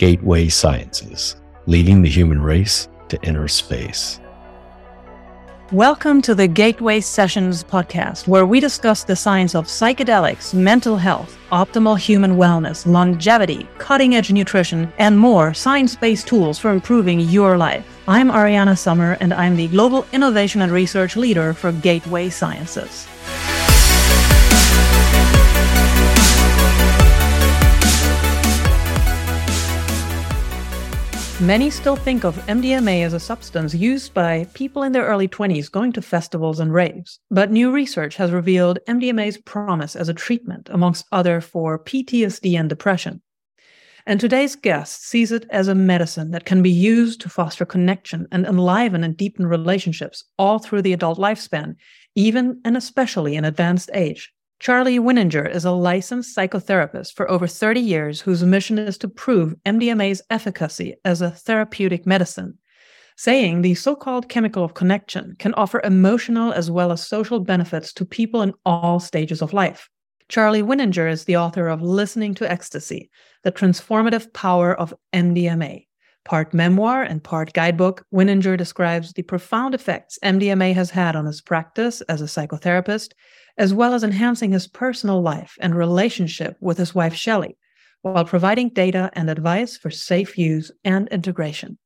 Gateway Sciences, leading the human race to inner space. Welcome to the Gateway Sessions podcast, where we discuss the science of psychedelics, mental health, optimal human wellness, longevity, cutting edge nutrition, and more science based tools for improving your life. I'm Ariana Summer, and I'm the Global Innovation and Research Leader for Gateway Sciences. Many still think of MDMA as a substance used by people in their early 20s going to festivals and raves. But new research has revealed MDMA's promise as a treatment, amongst other, for PTSD and depression. And today's guest sees it as a medicine that can be used to foster connection and enliven and deepen relationships all through the adult lifespan, even and especially in advanced age. Charley Wininger is a licensed psychotherapist for over 30 years whose mission is to prove MDMA's efficacy as a therapeutic medicine, saying the so called chemical of connection can offer emotional as well as social benefits to people in all stages of life. Charley Wininger is the author of Listening to Ecstasy The Transformative Power of MDMA. Part memoir and part guidebook, Wininger describes the profound effects MDMA has had on his practice as a psychotherapist as well as enhancing his personal life and relationship with his wife, Shelley, while providing data and advice for safe use and integration.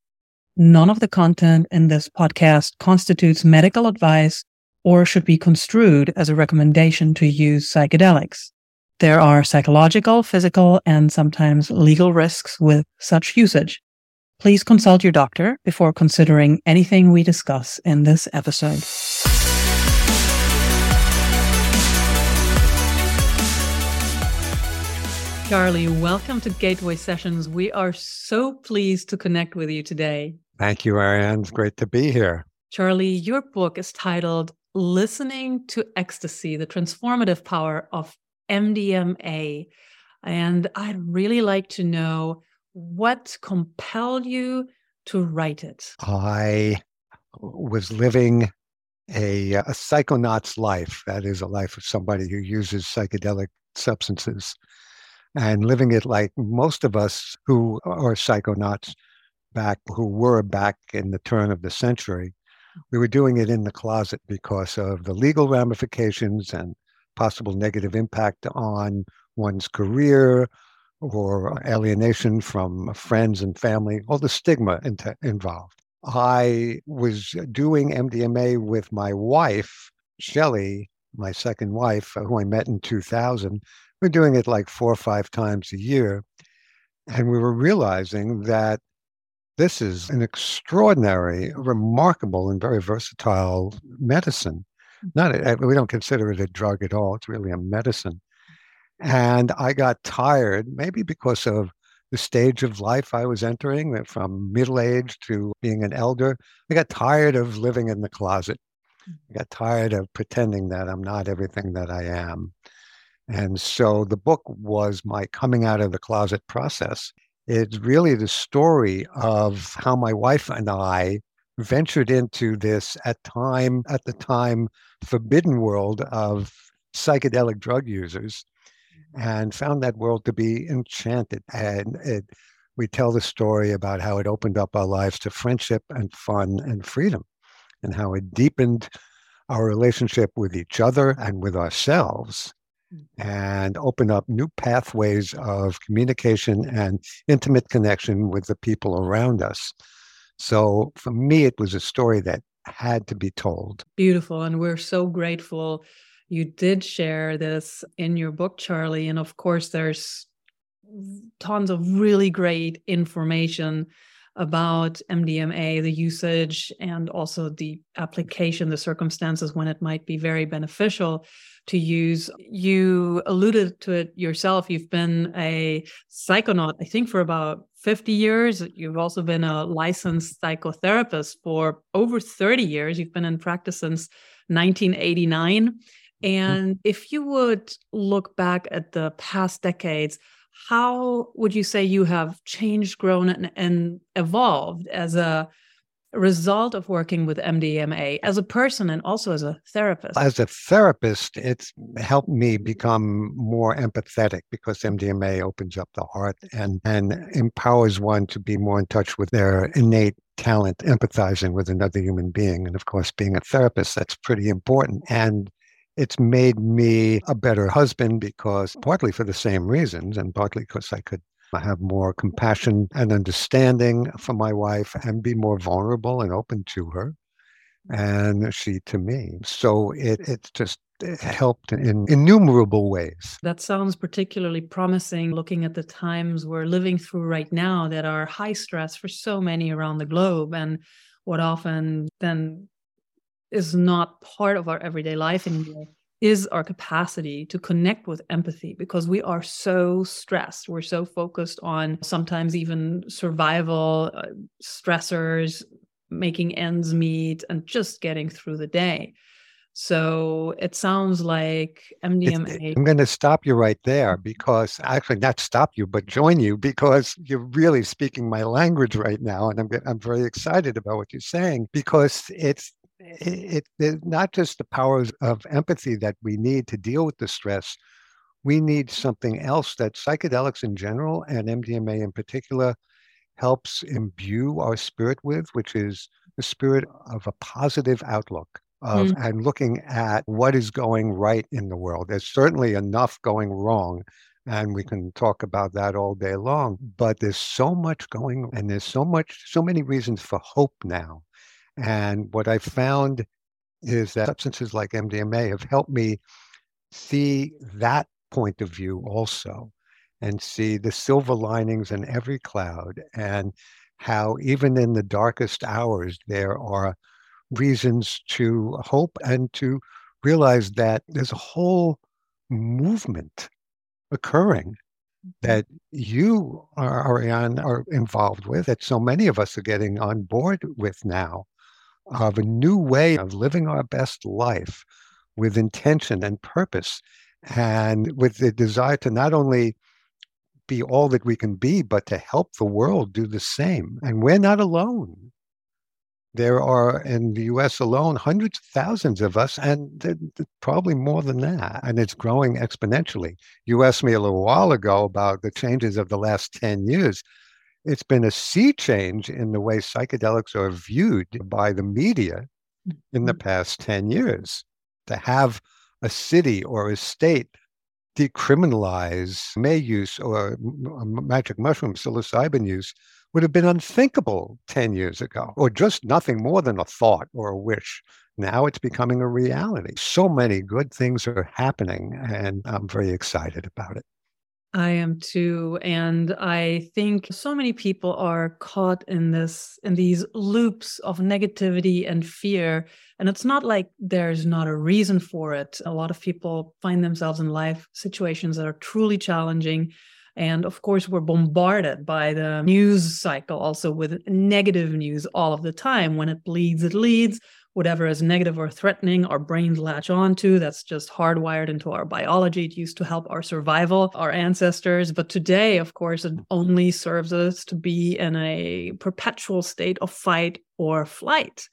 None of the content in this podcast constitutes medical advice or should be construed as a recommendation to use psychedelics. There are psychological, physical, and sometimes legal risks with such usage. Please consult your doctor before considering anything we discuss in this episode. Charley, welcome to Gateway Sessions. We are so pleased to connect with you today. Thank you, Ariane. It's great to be here. Charley, your book is titled Listening to Ecstasy The Transformative Power of MDMA. And I'd really like to know what compelled you to write it. I was living a, a psychonaut's life, that is, a life of somebody who uses psychedelic substances and living it like most of us who are psychonauts back, who were back in the turn of the century. We were doing it in the closet because of the legal ramifications and possible negative impact on one's career or alienation from friends and family, all the stigma involved. I was doing MDMA with my wife, Shelley, my second wife, who I met in 2000, we're doing it like four or five times a year. And we were realizing that this is an extraordinary, remarkable, and very versatile medicine. Not a, we don't consider it a drug at all. It's really a medicine. And I got tired, maybe because of the stage of life I was entering, from middle age to being an elder. I got tired of living in the closet. I got tired of pretending that I'm not everything that I am. And so the book was my coming out of the closet process. It's really the story of how my wife and I ventured into this at time at the time forbidden world of psychedelic drug users and found that world to be enchanted and it, we tell the story about how it opened up our lives to friendship and fun and freedom and how it deepened our relationship with each other and with ourselves and open up new pathways of communication and intimate connection with the people around us. So for me, it was a story that had to be told. Beautiful. And we're so grateful you did share this in your book, Charley. And of course, there's tons of really great information about MDMA, the usage, and also the application, the circumstances when it might be very beneficial to use. You alluded to it yourself. You've been a psychonaut, I think, for about 50 years. You've also been a licensed psychotherapist for over 30 years. You've been in practice since 1989. Mm-hmm. And if you would look back at the past decades, how would you say you have changed, grown, and, and evolved as a result of working with MDMA as a person and also as a therapist? As a therapist, it's helped me become more empathetic because MDMA opens up the heart and, and empowers one to be more in touch with their innate talent, empathizing with another human being. And of course, being a therapist, that's pretty important. And it's made me a better husband because partly for the same reasons and partly because I could have more compassion and understanding for my wife and be more vulnerable and open to her and she to me. So it it's just it helped in innumerable ways. That sounds particularly promising looking at the times we're living through right now that are high stress for so many around the globe and what often then is not part of our everyday life anymore is our capacity to connect with empathy because we are so stressed. We're so focused on sometimes even survival uh, stressors, making ends meet, and just getting through the day. So it sounds like MDMA. I'm going to stop you right there because actually not stop you, but join you because you're really speaking my language right now, and I'm I'm very excited about what you're saying because it's it, it, not just the powers of empathy that we need to deal with the stress. We need something else that psychedelics in general and MDMA in particular helps imbue our spirit with, which is the spirit of a positive outlook of mm. and looking at what is going right in the world. There's certainly enough going wrong and we can talk about that all day long but there's so much going and there's so much so many reasons for hope now and what I've found is that substances like MDMA have helped me see that point of view also and see the silver linings in every cloud and how even in the darkest hours there are reasons to hope and to realize that there's a whole movement occurring mm-hmm. that you are, Ariane, are involved with, that so many of us are getting on board with now of a new way of living our best life with intention and purpose and with the desire to not only be all that we can be, but to help the world do the same. And we're not alone. There are in the US alone hundreds of thousands of us, and probably more than that. And it's growing exponentially. You asked me a little while ago about the changes of the last 10 years it's been a sea change in the way psychedelics are viewed by the media in the mm-hmm. past 10 years. To have a city or a state decriminalize May use or magic mushroom psilocybin use would have been unthinkable 10 years ago, or just nothing more than a thought or a wish. Now it's becoming a reality. So many good things are happening, and I'm very excited about it. I am too. And I think so many people are caught in this, in these loops of negativity and fear. And it's not like there's not a reason for it. A lot of people find themselves in life situations that are truly challenging. And of course, we're bombarded by the news cycle also with negative news all of the time. When it bleeds, it leads whatever is negative or threatening, our brains latch onto. That's just hardwired into our biology. It used to help our survival, our ancestors. But today, of course, it only serves us to be in a perpetual state of fight or flight,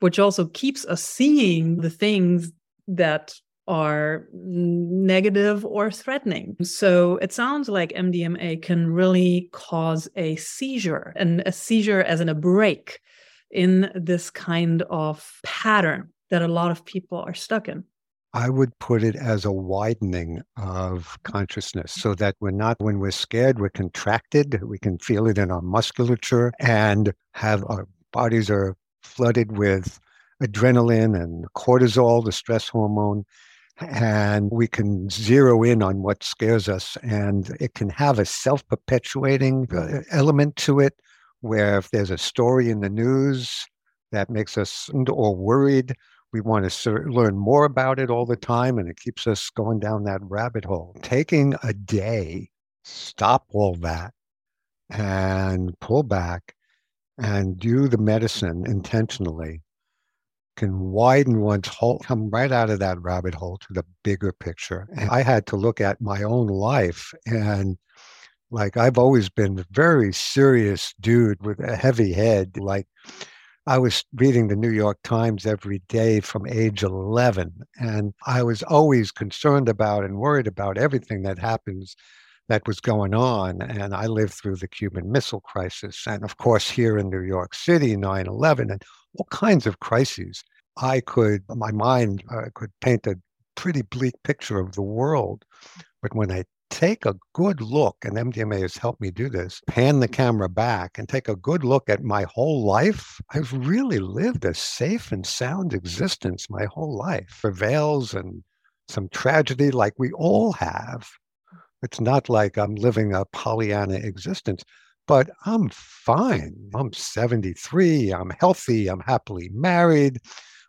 which also keeps us seeing the things that are negative or threatening. So it sounds like MDMA can really cause a caesura, and a caesura as in a break in this kind of pattern that a lot of people are stuck in? I would put it as a widening of consciousness so that we're not, when we're scared, we're contracted. We can feel it in our musculature and have our bodies are flooded with adrenaline and cortisol, the stress hormone. And we can zero in on what scares us, and it can have a self perpetuating uh, element to it where if there's a story in the news that makes us or worried, we want to learn more about it all the time, and it keeps us going down that rabbit hole. Taking a day, stop all that, and pull back and do the medicine intentionally can widen one's whole, come right out of that rabbit hole to the bigger picture. And I had to look at my own life and like I've always been a very serious dude with a heavy head. Like I was reading the New York Times every day from age 11, and I was always concerned about and worried about everything that happens that was going on. And I lived through the Cuban Missile Crisis, and of course, here in New York City, 9 11, and all kinds of crises. I could, my mind uh, could paint a pretty bleak picture of the world. But when I take a good look, and MDMA has helped me do this, pan the camera back and take a good look at my whole life, I've really lived a safe and sound existence my whole life. Prevails and some tragedy like we all have. It's not like I'm living a Pollyanna existence, but I'm fine. I'm 73. I'm healthy. I'm happily married.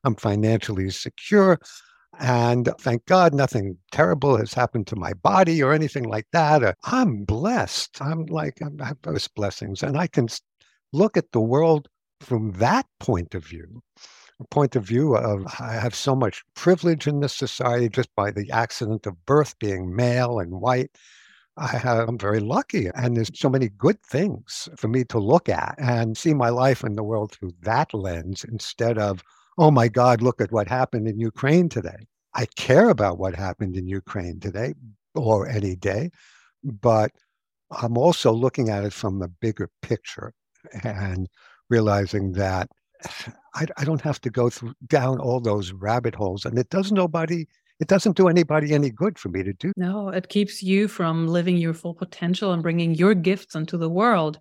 I'm financially secure. And thank God nothing terrible has happened to my body or anything like that. I'm blessed. I'm like, I have those blessings. And I can look at the world from that point of view point of view of I have so much privilege in this society just by the accident of birth being male and white. I have, I'm very lucky, and there's so many good things for me to look at and see my life and the world through that lens instead of oh my God, look at what happened in Ukraine today. I care about what happened in Ukraine today or any day, but I'm also looking at it from the bigger picture and realizing that I, I don't have to go through down all those rabbit holes, and it does nobody it doesn't do anybody any good for me to do. No, it keeps you from living your full potential and bringing your gifts into the world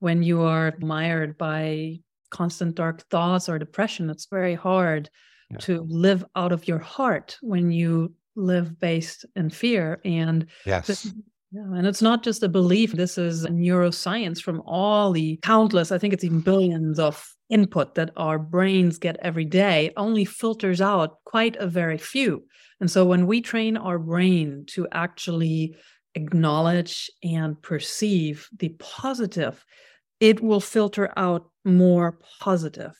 when you are mired by constant dark thoughts or depression, it's very hard yeah. to live out of your heart when you live based in fear. And yes. Yeah, and it's not just a belief. This is neuroscience from all the countless, I think it's even billions of input that our brains get every day. It only filters out quite a very few. And so when we train our brain to actually acknowledge and perceive the positive, it will filter out more positive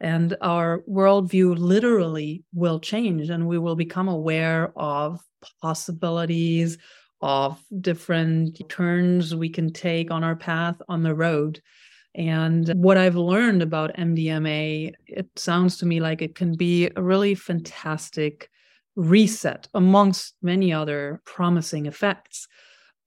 and our worldview literally will change and we will become aware of possibilities of different turns we can take on our path on the road. And what i've learned about mdma it sounds to me like it can be a really fantastic reset amongst many other promising effects.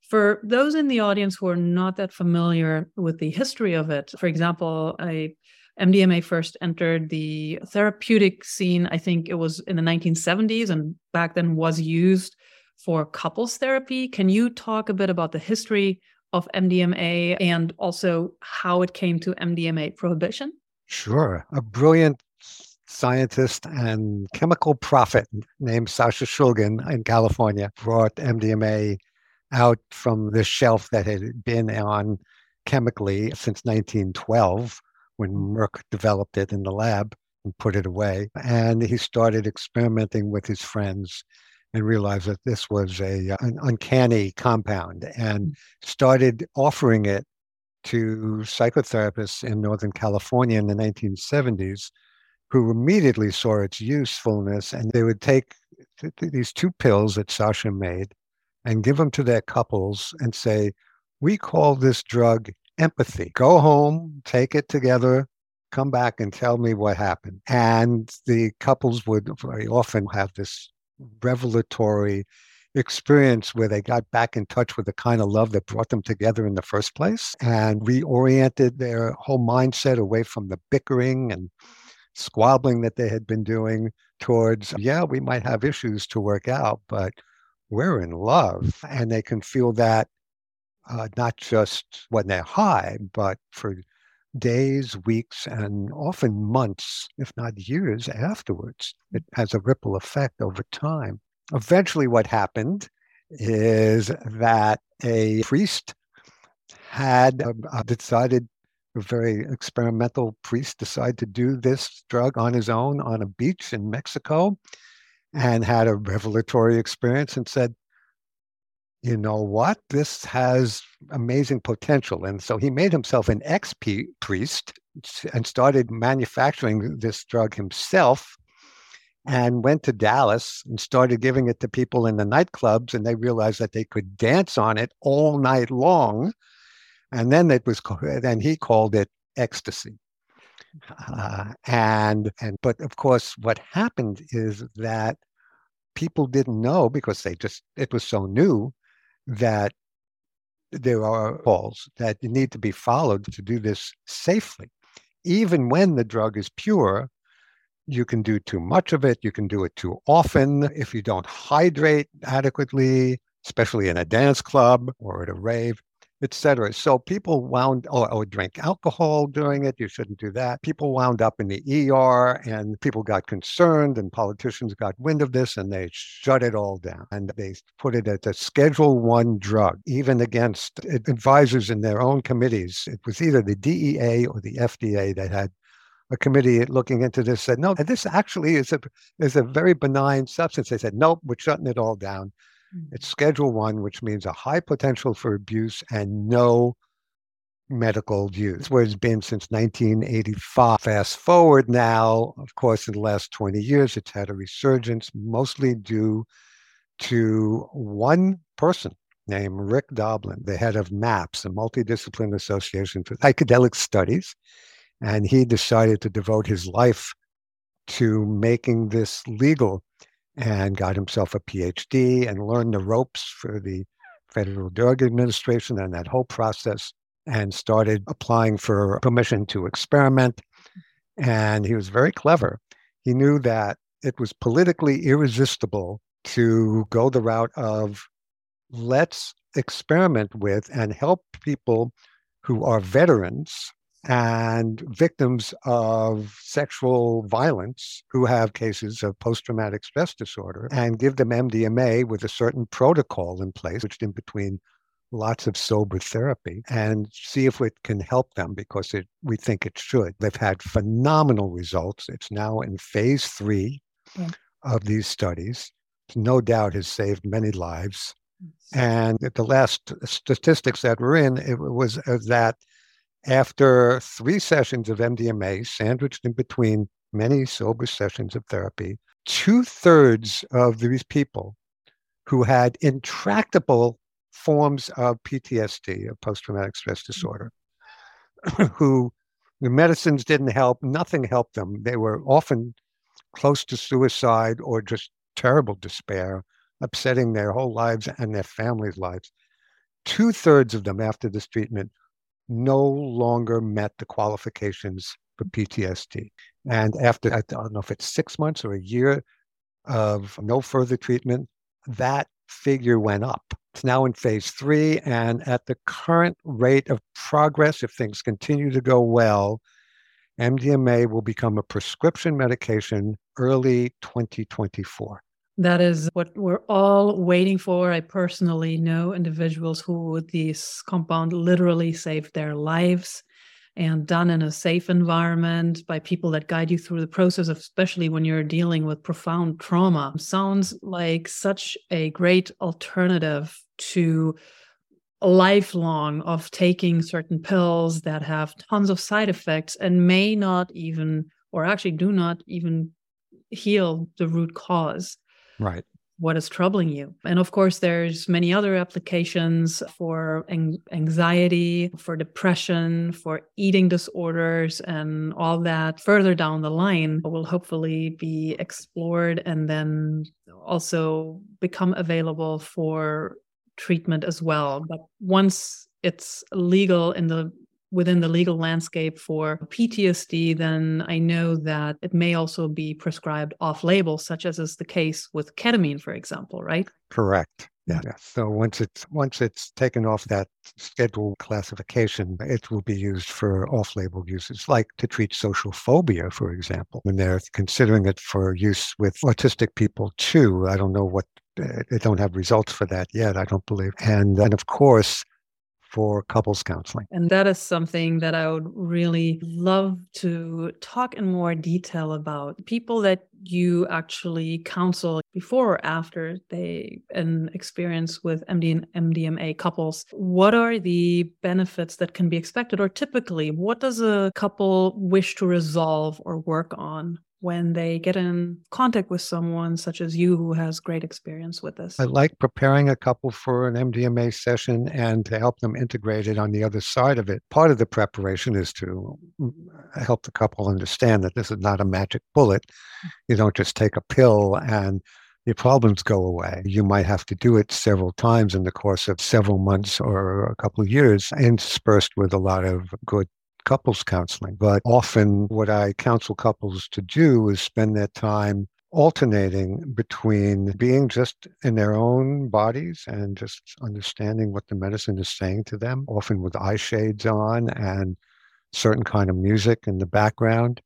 For those in the audience who are not that familiar with the history of it, for example, I MDMA first entered the therapeutic scene, I think it was in the 1970s, and back then was used for couples therapy. Can you talk a bit about the history of MDMA and also how it came to MDMA prohibition? Sure. A brilliant scientist and chemical prophet named Sasha Shulgin in California brought MDMA out from the shelf that had been on chemically since 1912 when Merck developed it in the lab and put it away. And he started experimenting with his friends and realized that this was a uh, an uncanny compound and mm. started offering it to psychotherapists in Northern California in the 1970s who immediately saw its usefulness and they would take these two pills that Sasha made and give them to their couples and say, We call this drug empathy. Go home, take it together, come back and tell me what happened. And the couples would very often have this revelatory experience where they got back in touch with the kind of love that brought them together in the first place and reoriented their whole mindset away from the bickering and squabbling that they had been doing towards, yeah, we might have issues to work out, but we're in love. And they can feel that uh, not just when they're high, but for days, weeks, and often months, if not years afterwards. It has a ripple effect over time. Eventually, what happened is that a priest had uh, decided a very experimental priest decided to do this drug on his own on a beach in Mexico and had a revelatory experience and said, you know what? This has amazing potential. And so he made himself an ex priest and started manufacturing this drug himself and went to Dallas and started giving it to people in the nightclubs. And they realized that they could dance on it all night long. And then it was, then he called it ecstasy. Uh, and and but of course, what happened is that people didn't know because they just it was so new that there are calls that need to be followed to do this safely. Even when the drug is pure, you can do too much of it. You can do it too often. If you don't hydrate adequately, especially in a dance club or at a rave, etc. So people wound or, or drink alcohol during it. You shouldn't do that. People wound up in the ER and people got concerned and politicians got wind of this and they shut it all down. And they put it as a schedule one drug, even against advisors in their own committees. It was either the DEA or the FDA that had a committee looking into this said, no, this actually is a is a very benign substance. They said, nope, we're shutting it all down. Mm-hmm. It's Schedule One, which means a high potential for abuse and no medical use, where it's been since 1985. Fast forward now, of course, in the last 20 years, it's had a resurgence, mostly due to one person named Rick Doblin, the head of MAPS, the Multidiscipline Association for Psychedelic Studies. And he decided to devote his life to making this legal and got himself a PhD and learned the ropes for the Federal Drug Administration and that whole process and started applying for permission to experiment. And he was very clever. He knew that it was politically irresistible to go the route of let's experiment with and help people who are veterans and victims of sexual violence who have cases of post traumatic stress disorder and give them MDMA with a certain protocol in place, which in between lots of sober therapy and see if it can help them because it, we think it should. They've had phenomenal results. It's now in phase three yeah. of these studies. No doubt has saved many lives. And the last statistics that were in, it was uh, that after three sessions of MDMA, sandwiched in between many sober sessions of therapy, two thirds of these people who had intractable forms of PTSD, of post traumatic stress mm. disorder, who the medicines didn't help, nothing helped them. They were often close to suicide or just terrible despair, upsetting their whole lives and their families' lives. Two thirds of them after this treatment no longer met the qualifications for mm-hmm. PTSD. And after, I don't know if it's six months or a year of no further treatment, that figure went up. It's now in phase three. And at the current rate of progress, if things continue to go well, MDMA will become a prescription medication early 2024. That is what we're all waiting for. I personally know individuals who, with this compound, literally saved their lives and done in a safe environment by people that guide you through the process, especially when you're dealing with profound trauma. Sounds like such a great alternative to a lifelong of taking certain pills that have tons of side effects and may not even, or actually do not even heal the root cause right. what is troubling you. And of course there's many other applications for anxiety for depression for eating disorders and all that further down the line will hopefully be explored and then also become available for treatment as well. But once it's legal in the within the legal landscape for PTSD, then I know that it may also be prescribed off label, such as is the case with ketamine, for example, right? Correct. Yeah. yeah. So once it's once it's taken off that schedule classification, it will be used for off-label uses, like to treat social phobia, for example. When they're considering it for use with autistic people too, I don't know what uh, they don't have results for that yet. I don't believe. And then, of course, for couples counseling. And that is something that I would really love to talk in more detail about. People that you actually counsel before or after they an experience with MD and MDMA couples, what are the benefits that can be expected or typically what does a couple wish to resolve or work on when they get in contact with someone such as you who has great experience with this? I like preparing a couple for an MDMA session and to help them integrate it on the other side of it. Part of the preparation is to mm, help the couple understand that this is not a magic bullet. You don't just take a pill and your problems go away. You might have to do it several times in the course of several months or a couple of years, interspersed with a lot of good couples counseling. But often, what I counsel couples to do is spend their time alternating between being just in their own bodies and just understanding what the medicine is saying to them, often with eye shades on and certain kind of music in the background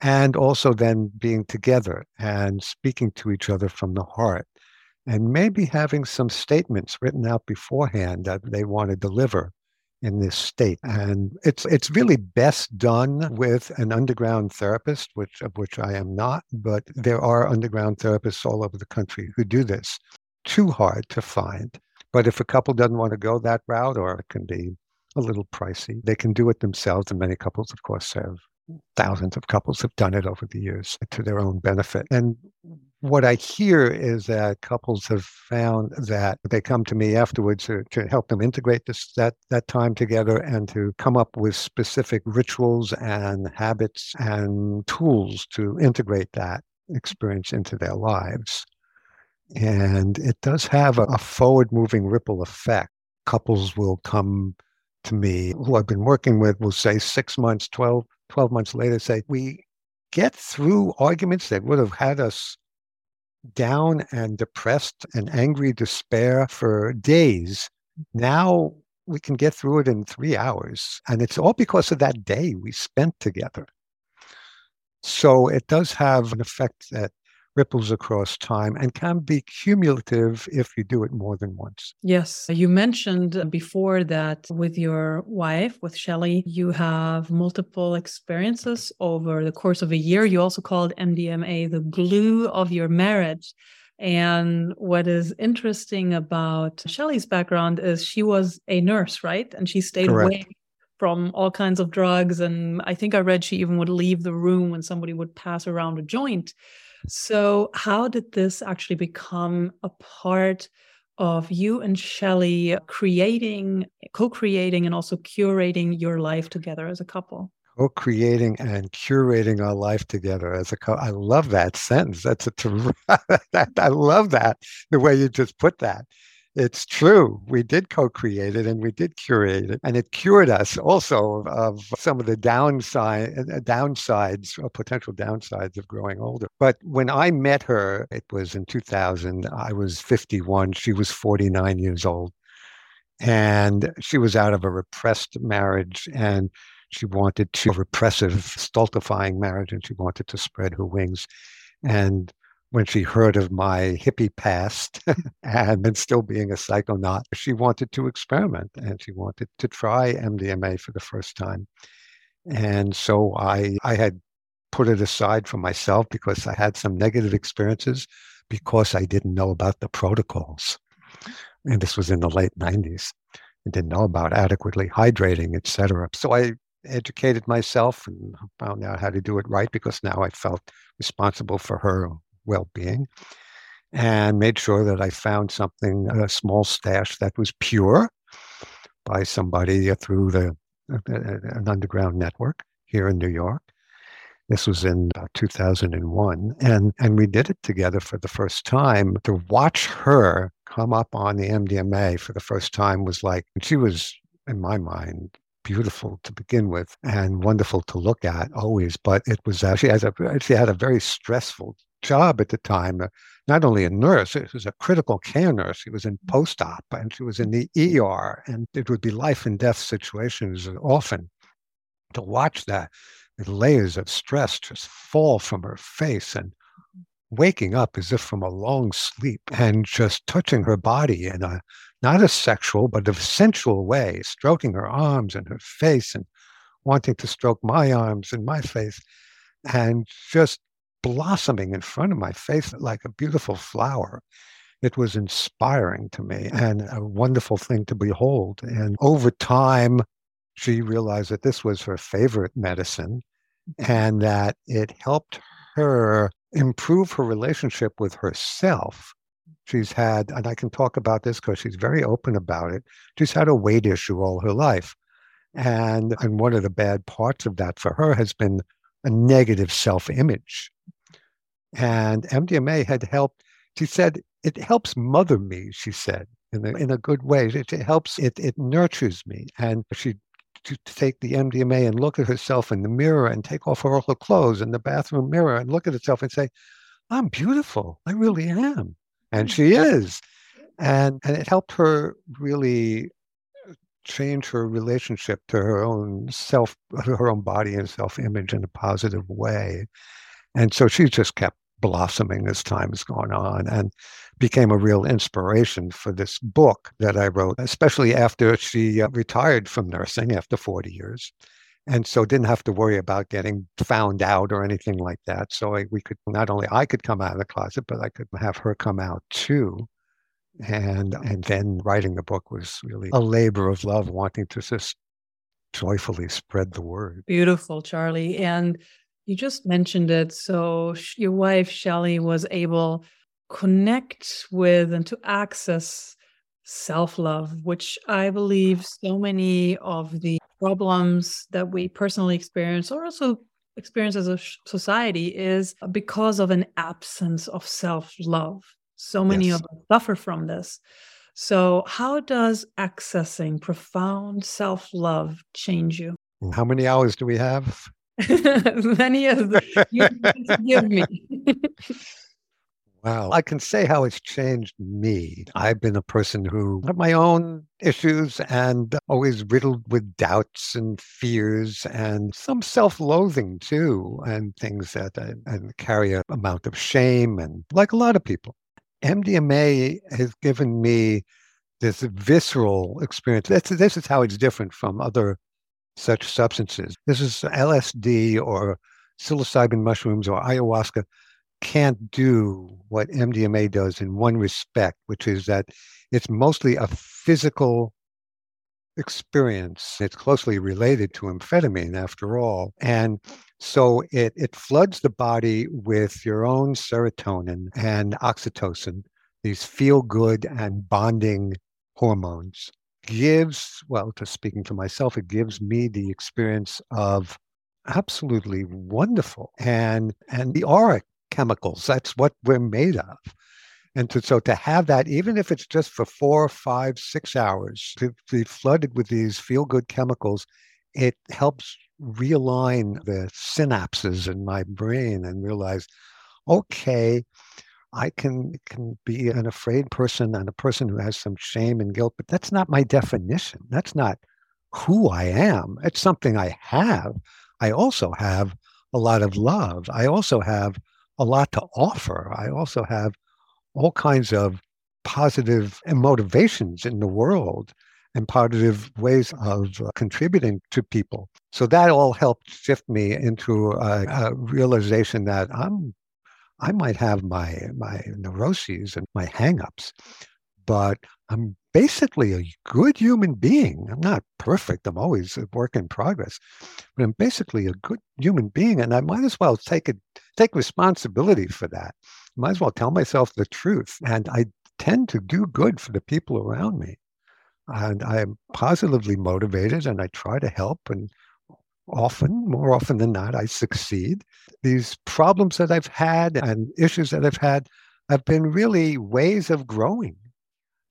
and also then being together and speaking to each other from the heart and maybe having some statements written out beforehand that they want to deliver in this state and it's it's really best done with an underground therapist which of which I am not but there are underground therapists all over the country who do this. Too hard to find but if a couple doesn't want to go that route or it can be a little pricey they can do it themselves and many couples of course have thousands of couples have done it over the years to their own benefit. And what I hear is that couples have found that they come to me afterwards to, to help them integrate this that that time together and to come up with specific rituals and habits and tools to integrate that experience into their lives. And it does have a, a forward moving ripple effect. Couples will come to me who I've been working with will say six months, 12, 12 months later say, we get through arguments that would have had us down and depressed and angry despair for days. Now we can get through it in three hours. And it's all because of that day we spent together. So it does have an effect that ripples across time and can be cumulative if you do it more than once. Yes. You mentioned uh, before that with your wife, with Shelley, you have multiple experiences over the course of a year. You also called MDMA the glue of your marriage. And what is interesting about Shelley's background is she was a nurse, right? And she stayed Correct. away from all kinds of drugs. And I think I read she even would leave the room when somebody would pass around a joint. So, how did this actually become a part of you and Shelley creating, co creating, and also curating your life together as a couple? co-creating and curating our life together as a co I love that sentence. That's a ter- I love that the way you just put that it's true. We did co-create it and we did curate it, and it cured us also of, some of the downside uh, downsides or potential downsides of growing older. But when I met her, it was in 2000. I was 51. She was 49 years old, and she was out of a repressed marriage and. She wanted to repressive, stultifying marriage, and she wanted to spread her wings. And when she heard of my hippie past and, and still being a psychonaut, she wanted to experiment and she wanted to try MDMA for the first time. And so I, I had put it aside for myself because I had some negative experiences because I didn't know about the protocols. And this was in the late 90s. I didn't know about adequately hydrating, etc. So I educated myself and found out how to do it right because now I felt responsible for her well being and made sure that I found something, a small stash that was pure by somebody through the uh, uh, an underground network here in New York. This was in uh, 2001, and and we did it together for the first time. To watch her come up on the MDMA for the first time was like she was, in my mind, beautiful to begin with and wonderful to look at always. But it was actually as a she had a very stressful job at the time. Uh, not only a nurse, she was a critical care nurse. She was in mm. post op and she was in the ER, and it would be life and death situations often. To watch that, the layers of stress just fall from her face and waking up as if from a long sleep and just touching her body in a not a sexual but a sensual way, stroking her arms and her face and wanting to stroke my arms and my face and just blossoming in front of my face like a beautiful flower. It was inspiring to me and a wonderful thing to behold. And over time, she realized that this was her favorite medicine. and that it helped her improve her relationship with herself. She's had, and I can talk about this because she's very open about it. She's had a weight issue all her life. And, and one of the bad parts of that for her has been a negative self image. And MDMA had helped, she said, it helps mother me, she said, in a, in a good way. It, it helps, it, it nurtures me. And she to take the MDMA and look at herself in the mirror and take off all her clothes in the bathroom mirror and look at herself and say, I'm beautiful. I really am. And she is. And, and it helped her really change her relationship to her own self, her own body and self image in a positive way. And so she just kept blossoming as time has gone on and became a real inspiration for this book that I wrote, especially after she uh, retired from nursing after 40 years. And so didn't have to worry about getting found out or anything like that. So I, we could not only I could come out of the closet, but I could have her come out too. And and then writing the book was really a labor of love, wanting to just joyfully spread the word. Beautiful, Charley. And you just mentioned it. So your wife Shelley was able connect with and to access self-love, which I believe so many of the problems that we personally experience or also experience as a society is because of an absence of self-love. So many yes. of us suffer from this. So, how does accessing profound self love change you? How many hours do we have? As many as you can give me. Wow. I can say how it's changed me. I've been a person who had my own issues and always riddled with doubts and fears and some self loathing too, and things that I, and carry a amount of shame and like a lot of people. MDMA has given me this visceral experience. This, this is how it's different from other such substances. This is LSD or psilocybin mushrooms or ayahuasca can't do what MDMA does in one respect, which is that it's mostly a physical experience. It's closely related to amphetamine, after all. And so it, it floods the body with your own serotonin and oxytocin, these feel good and bonding hormones gives, well, to speaking for myself, it gives me the experience of absolutely wonderful. And and the aura chemicals, that's what we're made of. And to, so to have that, even if it's just for four, five, six hours, to be flooded with these feel good chemicals, it helps realign the synapses in my brain and realize, okay, I can can be an afraid person and a person who has some shame and guilt, but that's not my definition. That's not who I am. It's something I have. I also have a lot of love. I also have a lot to offer. I also have all kinds of positive motivations in the world and positive ways of uh, contributing to people. So that all helped shift me into a, a realization that I'm I might have my my neuroses and my hangups, but I'm basically a good human being. I'm not perfect. I'm always a work in progress, but I'm basically a good human being, and I might as well take it take responsibility for that. I might as well tell myself the truth, and I tend to do good for the people around me, and I'm positively motivated, and I try to help and often, more often than not, I succeed. These problems that I've had and issues that I've had have been really ways of growing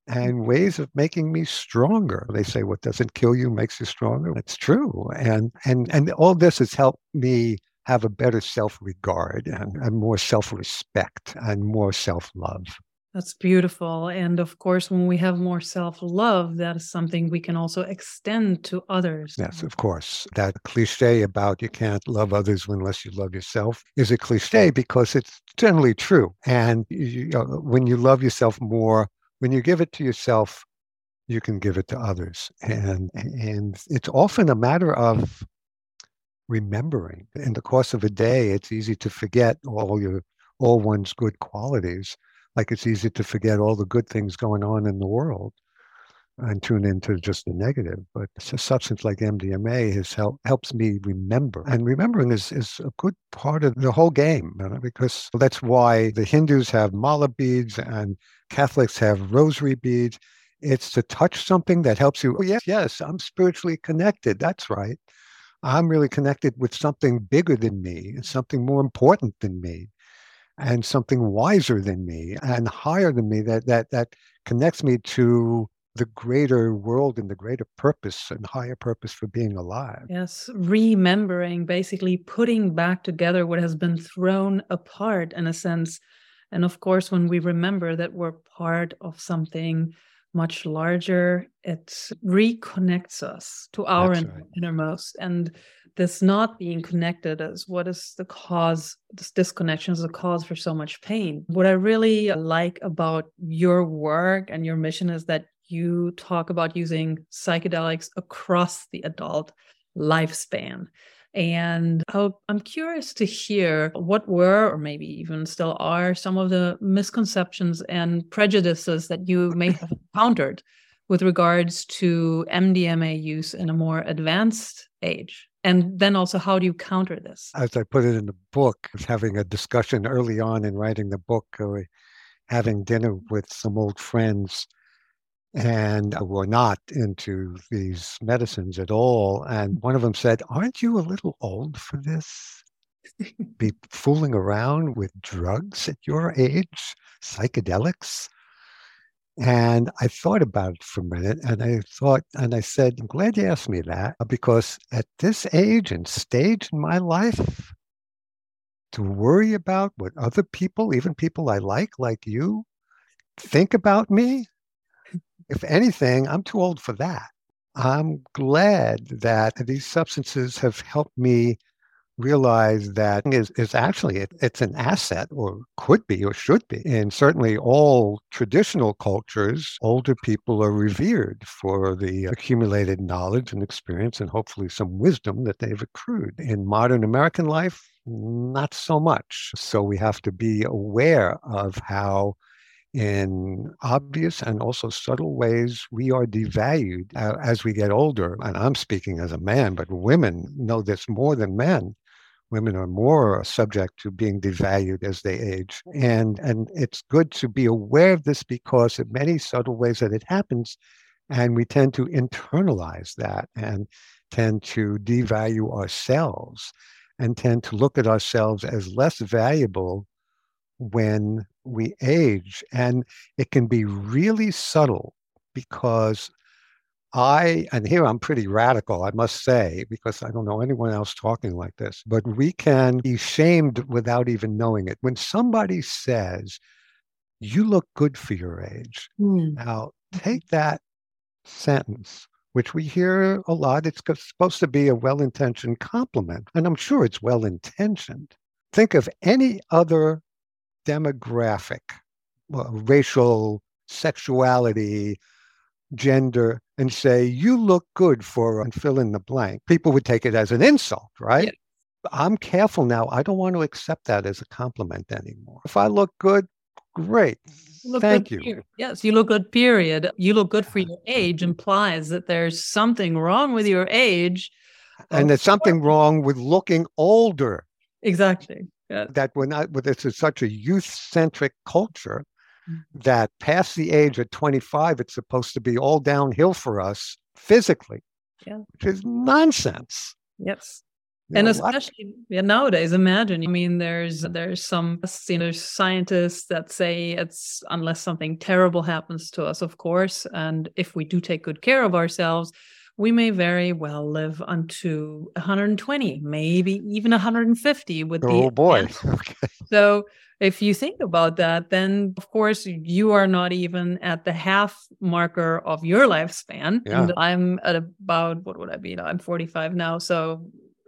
mm. and ways of making me stronger. They say what doesn't kill you makes you stronger. It's true. And and and all this has helped me have a better self-regard and, and more self-respect and more self-love. That's beautiful. And of course, when we have more self love, that is something we can also extend to others. Yes, of course. That cliche about you can't love others unless you love yourself is a cliche because it's generally true. And you, when you love yourself more, when you give it to yourself, you can give it to others. And, and it's often a matter of remembering. In the course of a day, it's easy to forget all your all one's good qualities like it's easy to forget all the good things going on in the world. and tune into just the negative. But a substance like MDMA has help, helps me remember. And remembering is, is a good part of the whole game you know, because that's why the Hindus have mala beads and Catholics have rosary beads. It's to touch something that helps you. Oh, yes, yes, I'm spiritually connected. That's right. I'm really connected with something bigger than me, and something more important than me, and something wiser than me and higher than me that that that connects me to the greater world and the greater purpose and higher purpose for being alive. Yes, remembering, basically putting back together what has been thrown apart in a sense. And of course, when we remember that we're part of something much larger, it reconnects us to our right. innermost. And this not being connected is what is the cause, this disconnection is the cause for so much pain. What I really uh, like about your work and your mission is that you talk about using psychedelics across the adult lifespan. And I'm curious to hear what were, or maybe even still are, some of the misconceptions and prejudices that you may have encountered with regards to MDMA use in a more advanced age. And then also, how do you counter this? As I put it in the book, having a discussion early on in writing the book, uh, having dinner with some old friends and were not into these medicines at all. And one of them said, Aren't you a little old for this? Be fooling around with drugs at your age, psychedelics? And I thought about it for a minute and I thought, and I said, I'm glad you asked me that uh, because at this age and stage in my life, to worry about what other people, even people I like, like you, think about me, if anything, I'm too old for that. I'm glad that these substances have helped me realize that is, is actually it, it's an asset or could be or should be and certainly all traditional cultures older people are revered for the accumulated knowledge and experience and hopefully some wisdom that they've accrued in modern american life not so much so we have to be aware of how in obvious and also subtle ways, we are devalued uh, as we get older. And I'm speaking as a man, but women know this more than men. Women are more subject to being devalued as they age. And, and it's good to be aware of this because in many subtle ways that it happens, and we tend to internalize that and tend to devalue ourselves and tend to look at ourselves as less valuable when we age. And it can be really subtle because I, and here I'm pretty radical, I must say, because I don't know anyone else talking like this, but we can be shamed without even knowing it. When somebody says, you look good for your age, mm. now take that sentence, which we hear a lot. It's supposed to be a well intentioned compliment, and I'm sure it's well intentioned. Think of any other demographic, well, racial, sexuality, gender, and say, you look good for, and fill in the blank, people would take it as an insult, right? Yeah. I'm careful now. I don't want to accept that as a compliment anymore. If I look good, great. You Thank you. Period. Yes, you look good, period. You look good for your age implies that there's something wrong with your age. And there's something wrong with looking older. Exactly. Yeah. That we're not, this is such a youth centric culture. That past the age of 25, it's supposed to be all downhill for us physically, yeah. which is nonsense. Yes. You and especially yeah, nowadays, imagine. I mean, there's there's some you know scientists that say it's unless something terrible happens to us, of course, and if we do take good care of ourselves, we may very well live unto 120, maybe even 150 with the Oh boy. Okay. So if you think about that, then of course you are not even at the half marker of your lifespan. Yeah. And I'm at about what would I be? I'm 45 now. So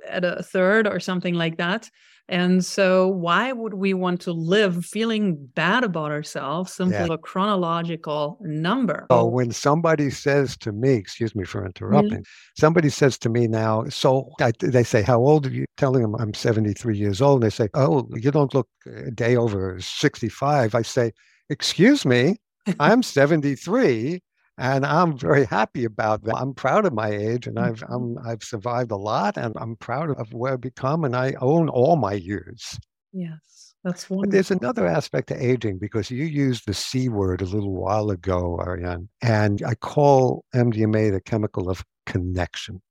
at a third or something like that. And so, why would we want to live feeling bad about ourselves simply yeah. a chronological number? Oh, when somebody says to me, excuse me for interrupting, mm-hmm. somebody says to me now, so I, they say, How old are you? Telling them I'm 73 years old. And they say, Oh, you don't look a day over 65. I say, Excuse me, I'm 73 And I'm very happy about that. I'm proud of my age and mm-hmm. I've I'm, I've survived a lot and I'm proud of where I've become and I own all my years. Yes. That's wonderful. But there's another aspect to aging because you used the C word a little while ago, Ariane, and I call MDMA the chemical of connection.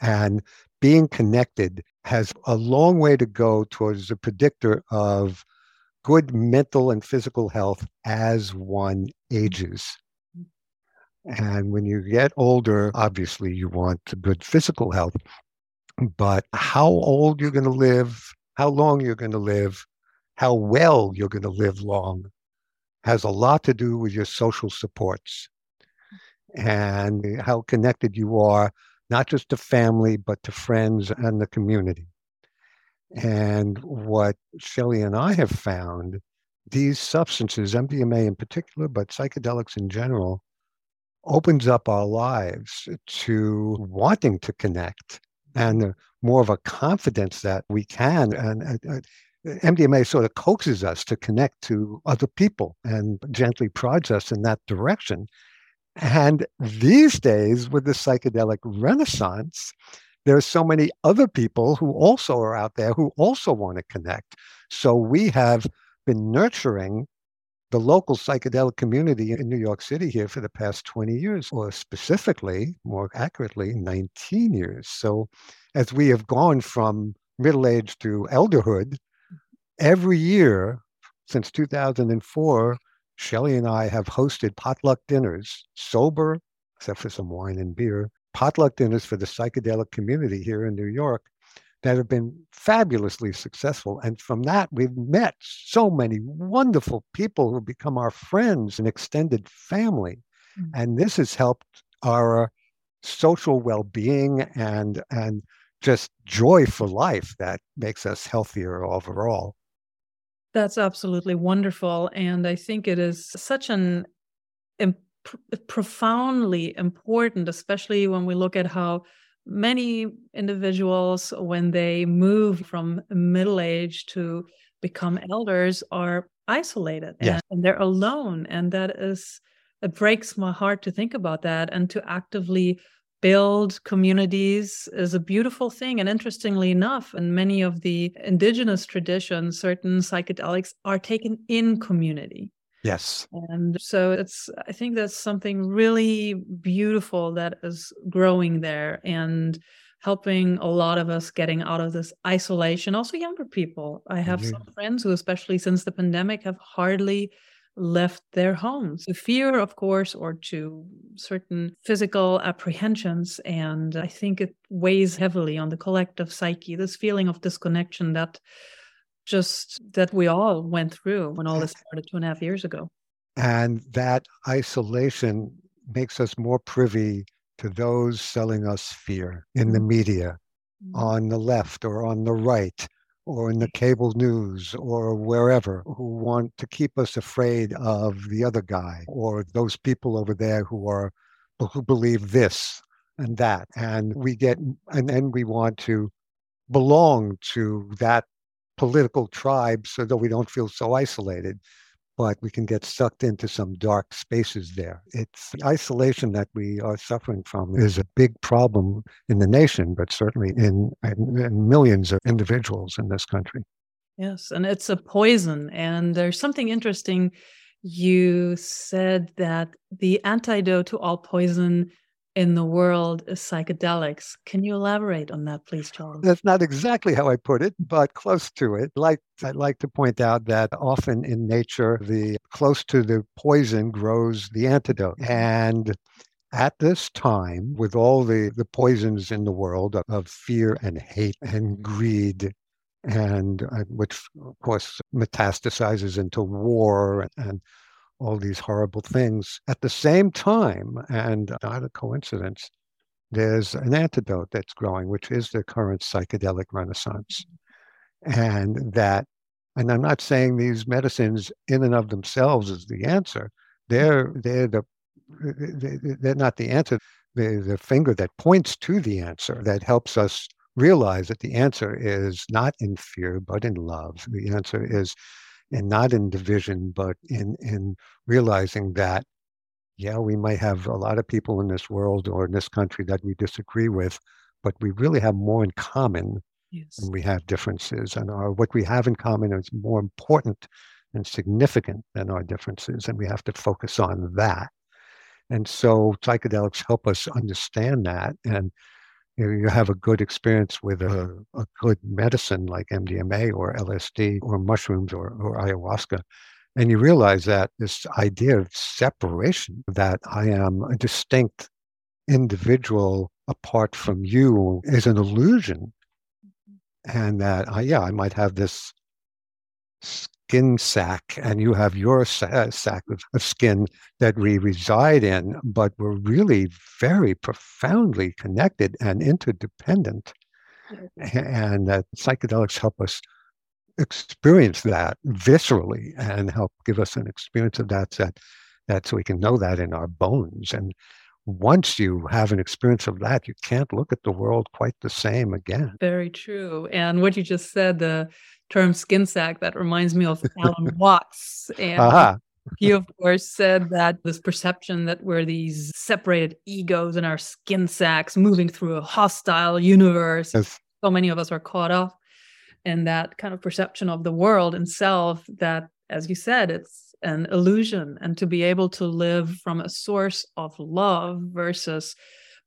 And being connected has a long way to go towards the predictor of good mental and physical health as one mm-hmm. ages. And when you get older, obviously you want good physical health. But how old you're going to live, how long you're going to live, how well you're going to live long has a lot to do with your social supports and how connected you are, not just to family, but to friends and the community. And what Shelley and I have found, these substances, MDMA in particular, but psychedelics in general, opens up our lives to wanting to connect and more of a confidence that we can. And uh, MDMA sort of coaxes us to connect to other people and gently prods us in that direction. And these days, with the psychedelic renaissance, there are so many other people who also are out there who also want to connect. So we have been nurturing the local psychedelic community in New York City here for the past 20 years, or specifically, more accurately, 19 years. So as we have gone from middle age to elderhood, every year since 2004, Shelley and I have hosted potluck dinners, sober, except for some wine and beer, potluck dinners for the psychedelic community here in New York that have been fabulously successful. And from that, we've met so many wonderful people who become our friends and extended family. Mm-hmm. And this has helped our social well-being and and just joy for life that makes us healthier overall. That's absolutely wonderful. And I think it is such an imp- profoundly important, especially when we look at how many individuals, when they move from middle age to become elders, are isolated yes. and, and they're alone. And that is, it breaks my heart to think about that and to actively build communities is a beautiful thing. And interestingly enough, in many of the indigenous traditions, certain psychedelics are taken in community. Yes. And so it's, I think that's something really beautiful that is growing there and helping a lot of us getting out of this isolation. Also, younger people. I have mm-hmm. some friends who, especially since the pandemic, have hardly left their homes to fear of course or to certain physical apprehensions and i think it weighs heavily on the collective psyche this feeling of disconnection that just that we all went through when all this started two and a half years ago and that isolation makes us more privy to those selling us fear in the mm-hmm. media mm-hmm. on the left or on the right or in the cable news or wherever who want to keep us afraid of the other guy or those people over there who are who believe this and that and we get and then we want to belong to that political tribe so that we don't feel so isolated but we can get sucked into some dark spaces there. It's the isolation that we are suffering from is a big problem in the nation, but certainly in, in millions of individuals in this country. Yes, and it's a poison. And there's something interesting. You said that the antidote to all poison in the world of psychedelics. Can you elaborate on that, please, Charles? That's not exactly how I put it, but close to it. Like I'd like to point out that often in nature, the close to the poison grows the antidote. And at this time, with all the, the poisons in the world of, of fear and hate and greed, and uh, which of course metastasizes into war and all these horrible things. At the same time, and not a coincidence, there's an antidote that's growing, which is the current psychedelic renaissance. Mm-hmm. And that, and I'm not saying these medicines in and of themselves is the answer. Mm-hmm. They're they're the they're not the answer. They're the finger that points to the answer that helps us realize that the answer is not in fear but in love. The answer is and not in division, but in in realizing that yeah, we might have a lot of people in this world or in this country that we disagree with, but we really have more in common yes. than we have differences. And our what we have in common is more important and significant than our differences, and we have to focus on that. And so psychedelics help us understand that. And you, you have a good experience with a, a good medicine like MDMA or LSD or mushrooms or, or ayahuasca. And you realize that this idea of separation, that I am a distinct individual apart from you, is an illusion. Mm-hmm. And that, I, yeah, I might have this skin sac and you have your uh, sac of, of skin that we reside in, but we're really very profoundly connected and interdependent. And that psychedelics help us experience that viscerally and help give us an experience of that, that, that so we can know that in our bones. And once you have an experience of that, you can't look at the world quite the same again. Very true. And what you just said, the term skin sack, that reminds me of Alan Watts. And uh-huh. he, of course, said that this perception that we're these separated egos in our skin sacks moving through a hostile universe. Yes. So many of us are caught up in that kind of perception of the world and self that, as you said, it's an illusion and to be able to live from a source of love versus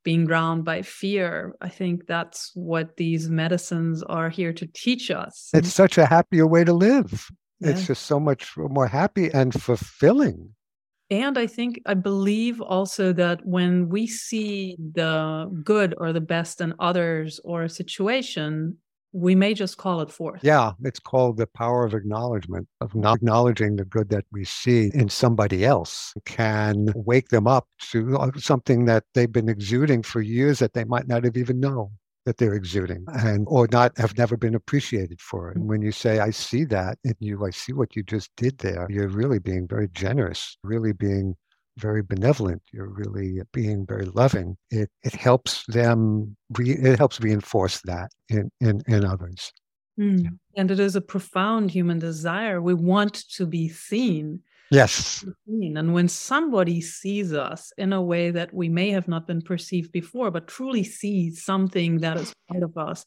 being ground by fear. I think that's what these medicines are here to teach us. It's such a happier way to live. Yeah. It's just so much more happy and fulfilling. And I think, I believe also that when we see the good or the best in others or a situation, we may just call it forth. Yeah, it's called the power of acknowledgement, of not acknowledging the good that we see in somebody else can wake them up to uh, something that they've been exuding for years that they might not have even known that they're exuding and or not have never been appreciated for it. And when you say, I see that in you, I see what you just did there, you're really being very generous, really being very benevolent, you're really being very loving, it, it helps them, re, it helps reinforce that in, in, in others. Mm. And it is a profound human desire. We want to be seen. Yes. And when somebody sees us in a way that we may have not been perceived before, but truly sees something that is part of us,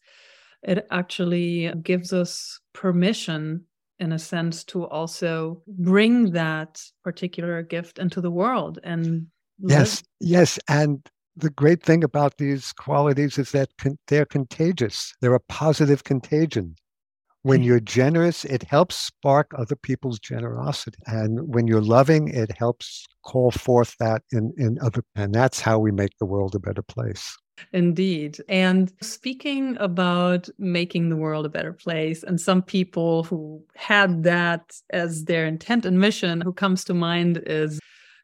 it actually gives us permission in a sense to also bring that particular gift into the world and yes live. yes and the great thing about these qualities is that con- they're contagious. They're a positive contagion. When you're generous it helps spark other people's generosity and when you're loving it helps call forth that in in other and that's how we make the world a better place Indeed. And speaking about making the world a better place, and some people who had that as their intent and mission, who comes to mind is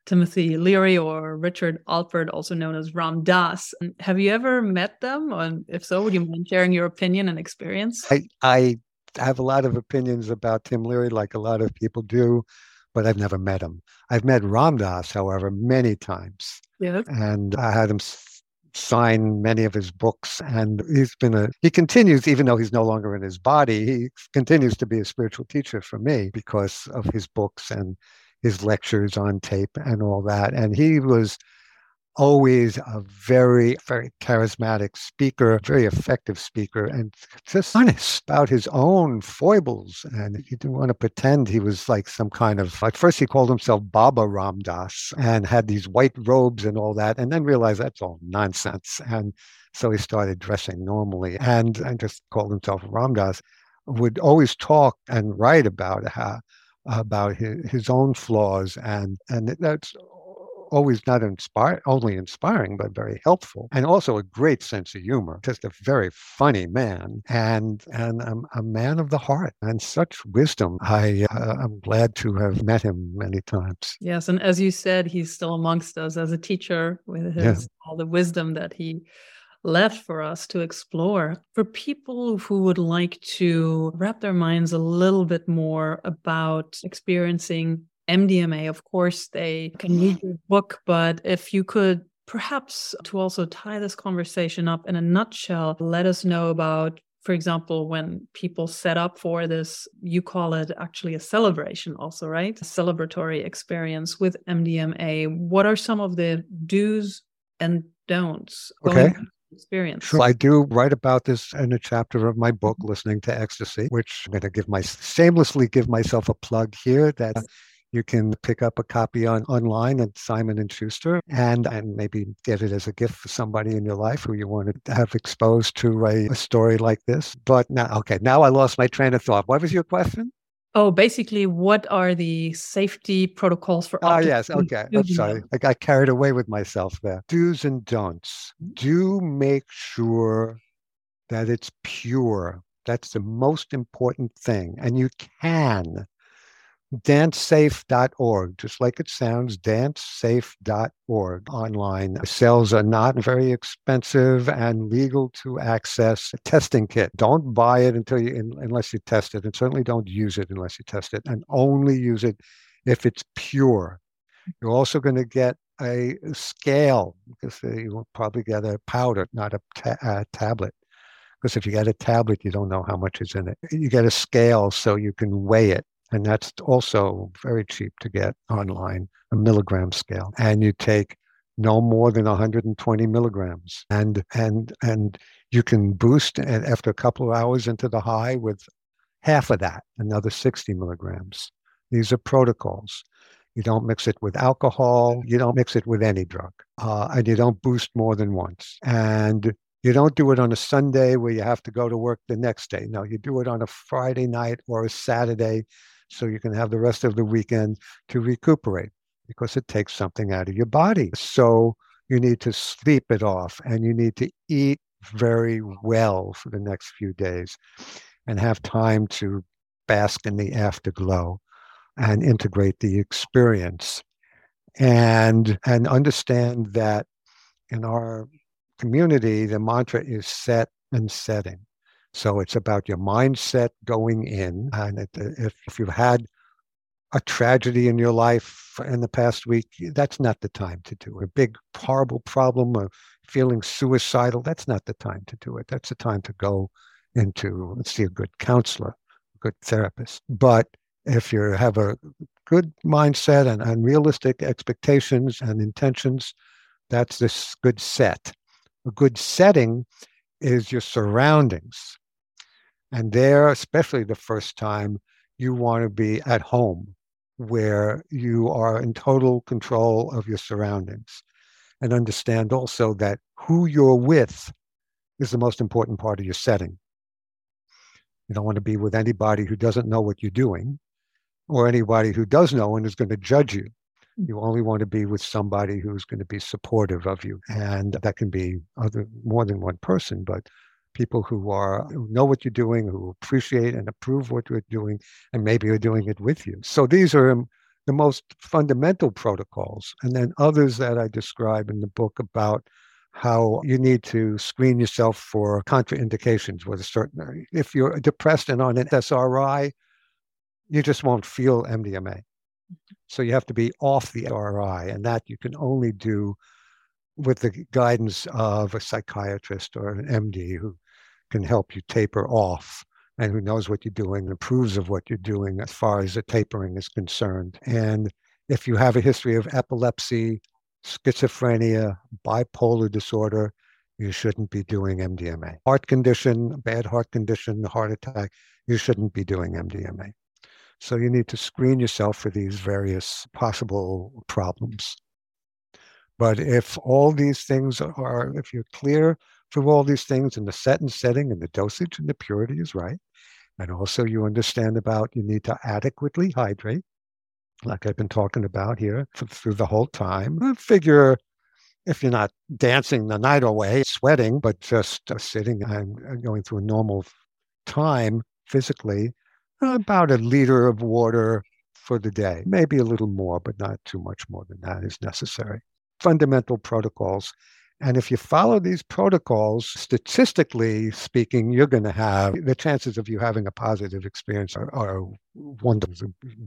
Timothy Leary or Richard Alpert, also known as Ram Dass. Have you ever met them? And if so, would you mind sharing your opinion and experience? I, I have a lot of opinions about Tim Leary, like a lot of people do, but I've never met him. I've met Ram Dass, however, many times. Yes. And I had him sign many of his books and he's been a he continues even though he's no longer in his body he continues to be a spiritual teacher for me because of his books and his lectures on tape and all that. And he was always a very, very charismatic speaker, very effective speaker, and just honest about his own foibles. And he didn't want to pretend he was like some kind of, at first he called himself Baba Ram Dass and had these white robes and all that, and then realized that's all nonsense. And so he started dressing normally and, and just called himself Ram Dass. Would always talk and write about how about his, his own flaws and and that's always not inspire, only inspiring, but very helpful, and also a great sense of humor. Just a very funny man, and and a, a man of the heart, and such wisdom. I uh, I'm glad to have met him many times. Yes, and as you said, he's still amongst us as a teacher with his yeah. all the wisdom that he left for us to explore. For people who would like to wrap their minds a little bit more about experiencing MDMA, of course, they can read your book, but if you could perhaps to also tie this conversation up in a nutshell, let us know about for example, when people set up for this, you call it actually a celebration, also, right? A celebratory experience with MDMA. What are some of the do's and don'ts okay. experience? So I do write about this in a chapter of my book, Listening to Ecstasy, which I'm going to give my shamelessly give myself a plug here that you can pick up a copy on online at Simon and Schuster and and maybe get it as a gift for somebody in your life who you want to have exposed to a, a story like this. But now, okay, now I lost my train of thought. What was your question? Oh, basically, what are the safety protocols for? Oh, yes. Okay. I'm sorry. I got carried away with myself there. Do's and don'ts. Mm-hmm. Do make sure that it's pure. That's the most important thing. And you can dancesafe.org, just like it sounds, dancesafe.org online. Cells are not very expensive and legal to access. A testing kit. Don't buy it until you, unless you test it, and certainly don't use it unless you test it, and only use it if it's pure. You're also going to get a scale because you will probably get a powder, not a, ta- a tablet because if you get a tablet, you don't know how much is in it. You get a scale so you can weigh it and that's also very cheap to get online, a milligram scale. And you take no more than 120 milligrams, and and and you can boost after a couple of hours into the high with half of that, another 60 milligrams. These are protocols. You don't mix it with alcohol. You don't mix it with any drug, uh, and you don't boost more than once. And you don't do it on a Sunday where you have to go to work the next day. No, you do it on a Friday night or a Saturday so you can have the rest of the weekend to recuperate because it takes something out of your body. So you need to sleep it off and you need to eat very well for the next few days and have time to bask in the afterglow and integrate the experience and and understand that in our community the mantra is set and setting so it's about your mindset going in. And if, if you've had a tragedy in your life in the past week, that's not the time to do it. A big, horrible problem of feeling suicidal, that's not the time to do it. That's the time to go into, let's see, a good counselor, a good therapist. But if you have a good mindset and, and realistic expectations and intentions, that's this good set. A good setting is your surroundings. And there, especially the first time, you want to be at home where you are in total control of your surroundings. And understand also that who you're with is the most important part of your setting. You don't want to be with anybody who doesn't know what you're doing or anybody who does know and is going to judge you. Hmm. You only want to be with somebody who's going to be supportive of you. And that can be other more than one person, but people who are who know what you're doing, who appreciate and approve what you're doing, and maybe are doing it with you. So these are um, the most fundamental protocols, and then others that I describe in the book about how you need to screen yourself for contraindications with a certain. If you're depressed and on an SRI, you just won't feel MDMA. So you have to be off the SRI, and that you can only do with the guidance of a psychiatrist or an MD who can help you taper off and who knows what you're doing and approves of what you're doing as far as the tapering is concerned. And if you have a history of epilepsy, schizophrenia, bipolar disorder, you shouldn't be doing MDMA. Heart condition, bad heart condition, heart attack, you shouldn't be doing MDMA. So you need to screen yourself for these various possible problems. But if all these things are, if you're clear through all these things and the set and setting and the dosage and the purity is right, and also you understand about you need to adequately hydrate, like I've been talking about here through the whole time. I figure if you're not dancing the night away, sweating, but just uh, sitting and going through a normal time physically, about a liter of water for the day. Maybe a little more, but not too much more than that is necessary fundamental protocols. And if you follow these protocols, statistically speaking, you're going to have the chances of you having a positive experience are, are one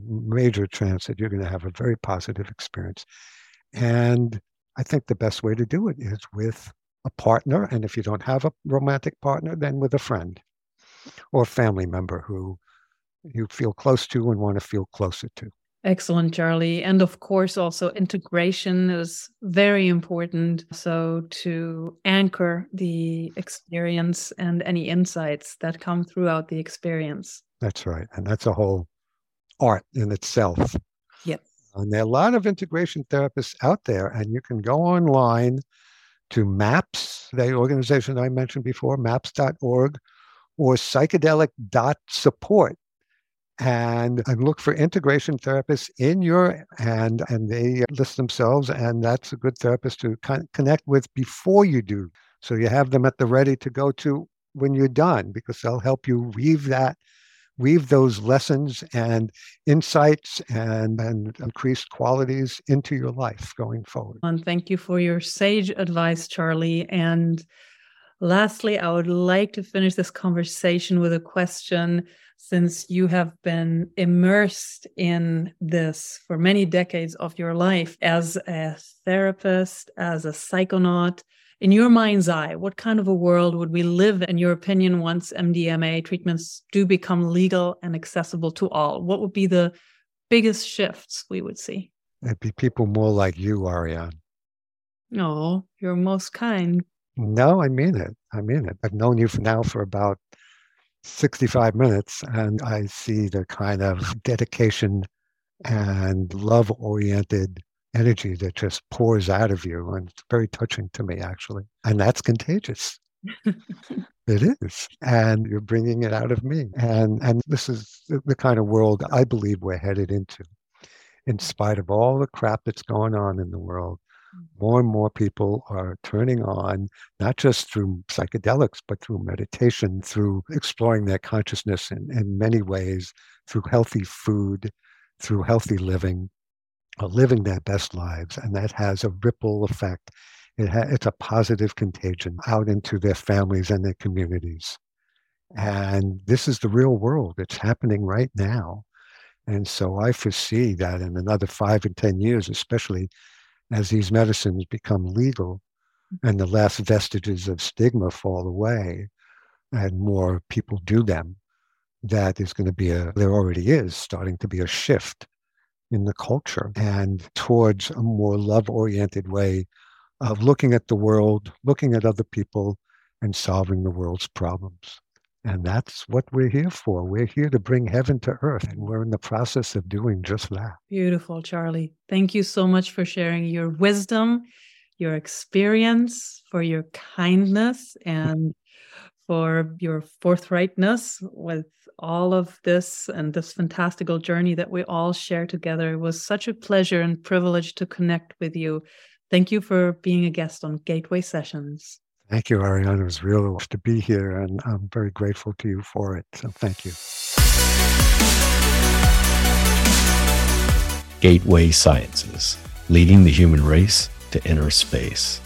major chance that you're going to have a very positive experience. And I think the best way to do it is with a partner. And if you don't have a romantic partner, then with a friend. or family member who you feel close to and want to feel closer to. Excellent, Charley. And of course, also integration is very important. So, to anchor the experience and any insights that come throughout the experience. That's right. And that's a whole art in itself. Yes. And there are a lot of integration therapists out there, and you can go online to MAPS, the organization I mentioned before, maps.org, or psychedelic.support and, look for integration therapists in your and and they list themselves and that's a good therapist to con- connect with before you do so you have them at the ready to go to when you're done because they'll help you weave that weave those lessons and insights and, and increased qualities into your life going forward. And thank you for your sage advice, Charley. And lastly, I would like to finish this conversation with a question since you have been immersed in this for many decades of your life as a therapist, as a psychonaut. In your mind's eye, what kind of a world would we live, in your opinion, once MDMA treatments do become legal and accessible to all? What would be the biggest shifts we would see? It'd be people more like you, Ariane. Oh, you're most kind. No, I mean it. I mean it. I've known you for now for about 65 minutes and I see the kind of dedication and love oriented energy that just pours out of you. And it's very touching to me, actually. And that's contagious. it is. And you're bringing it out of me. And, and this is the kind of world I believe we're headed into, in spite of all the crap that's going on in the world more and more people are turning on, not just through psychedelics, but through meditation, through exploring their consciousness in, in many ways, through healthy food, through healthy living, uh, living their best lives. And that has a ripple effect. It ha- it's a positive contagion out into their families and their communities. And this is the real world. It's happening right now. And so I foresee that in another five and 10 years, especially as these medicines become legal mm-hmm. and the last vestiges of stigma fall away and more people do them, that is going to be a, there already is starting to be a shift in the culture and towards a more love oriented way of looking at the world, looking at other people, and solving the world's problems. And that's what we're here for. We're here to bring heaven to earth, and we're in the process of doing just that. Beautiful, Charley. Thank you so much for sharing your wisdom, your experience, for your kindness, and for your forthrightness with all of this and this fantastical journey that we all share together. It was such a pleasure and privilege to connect with you. Thank you for being a guest on Gateway Sessions. Thank you, Ariana. It was real to be here, and I'm very grateful to you for it. So thank you. Gateway Sessions, leading the human race to inner space.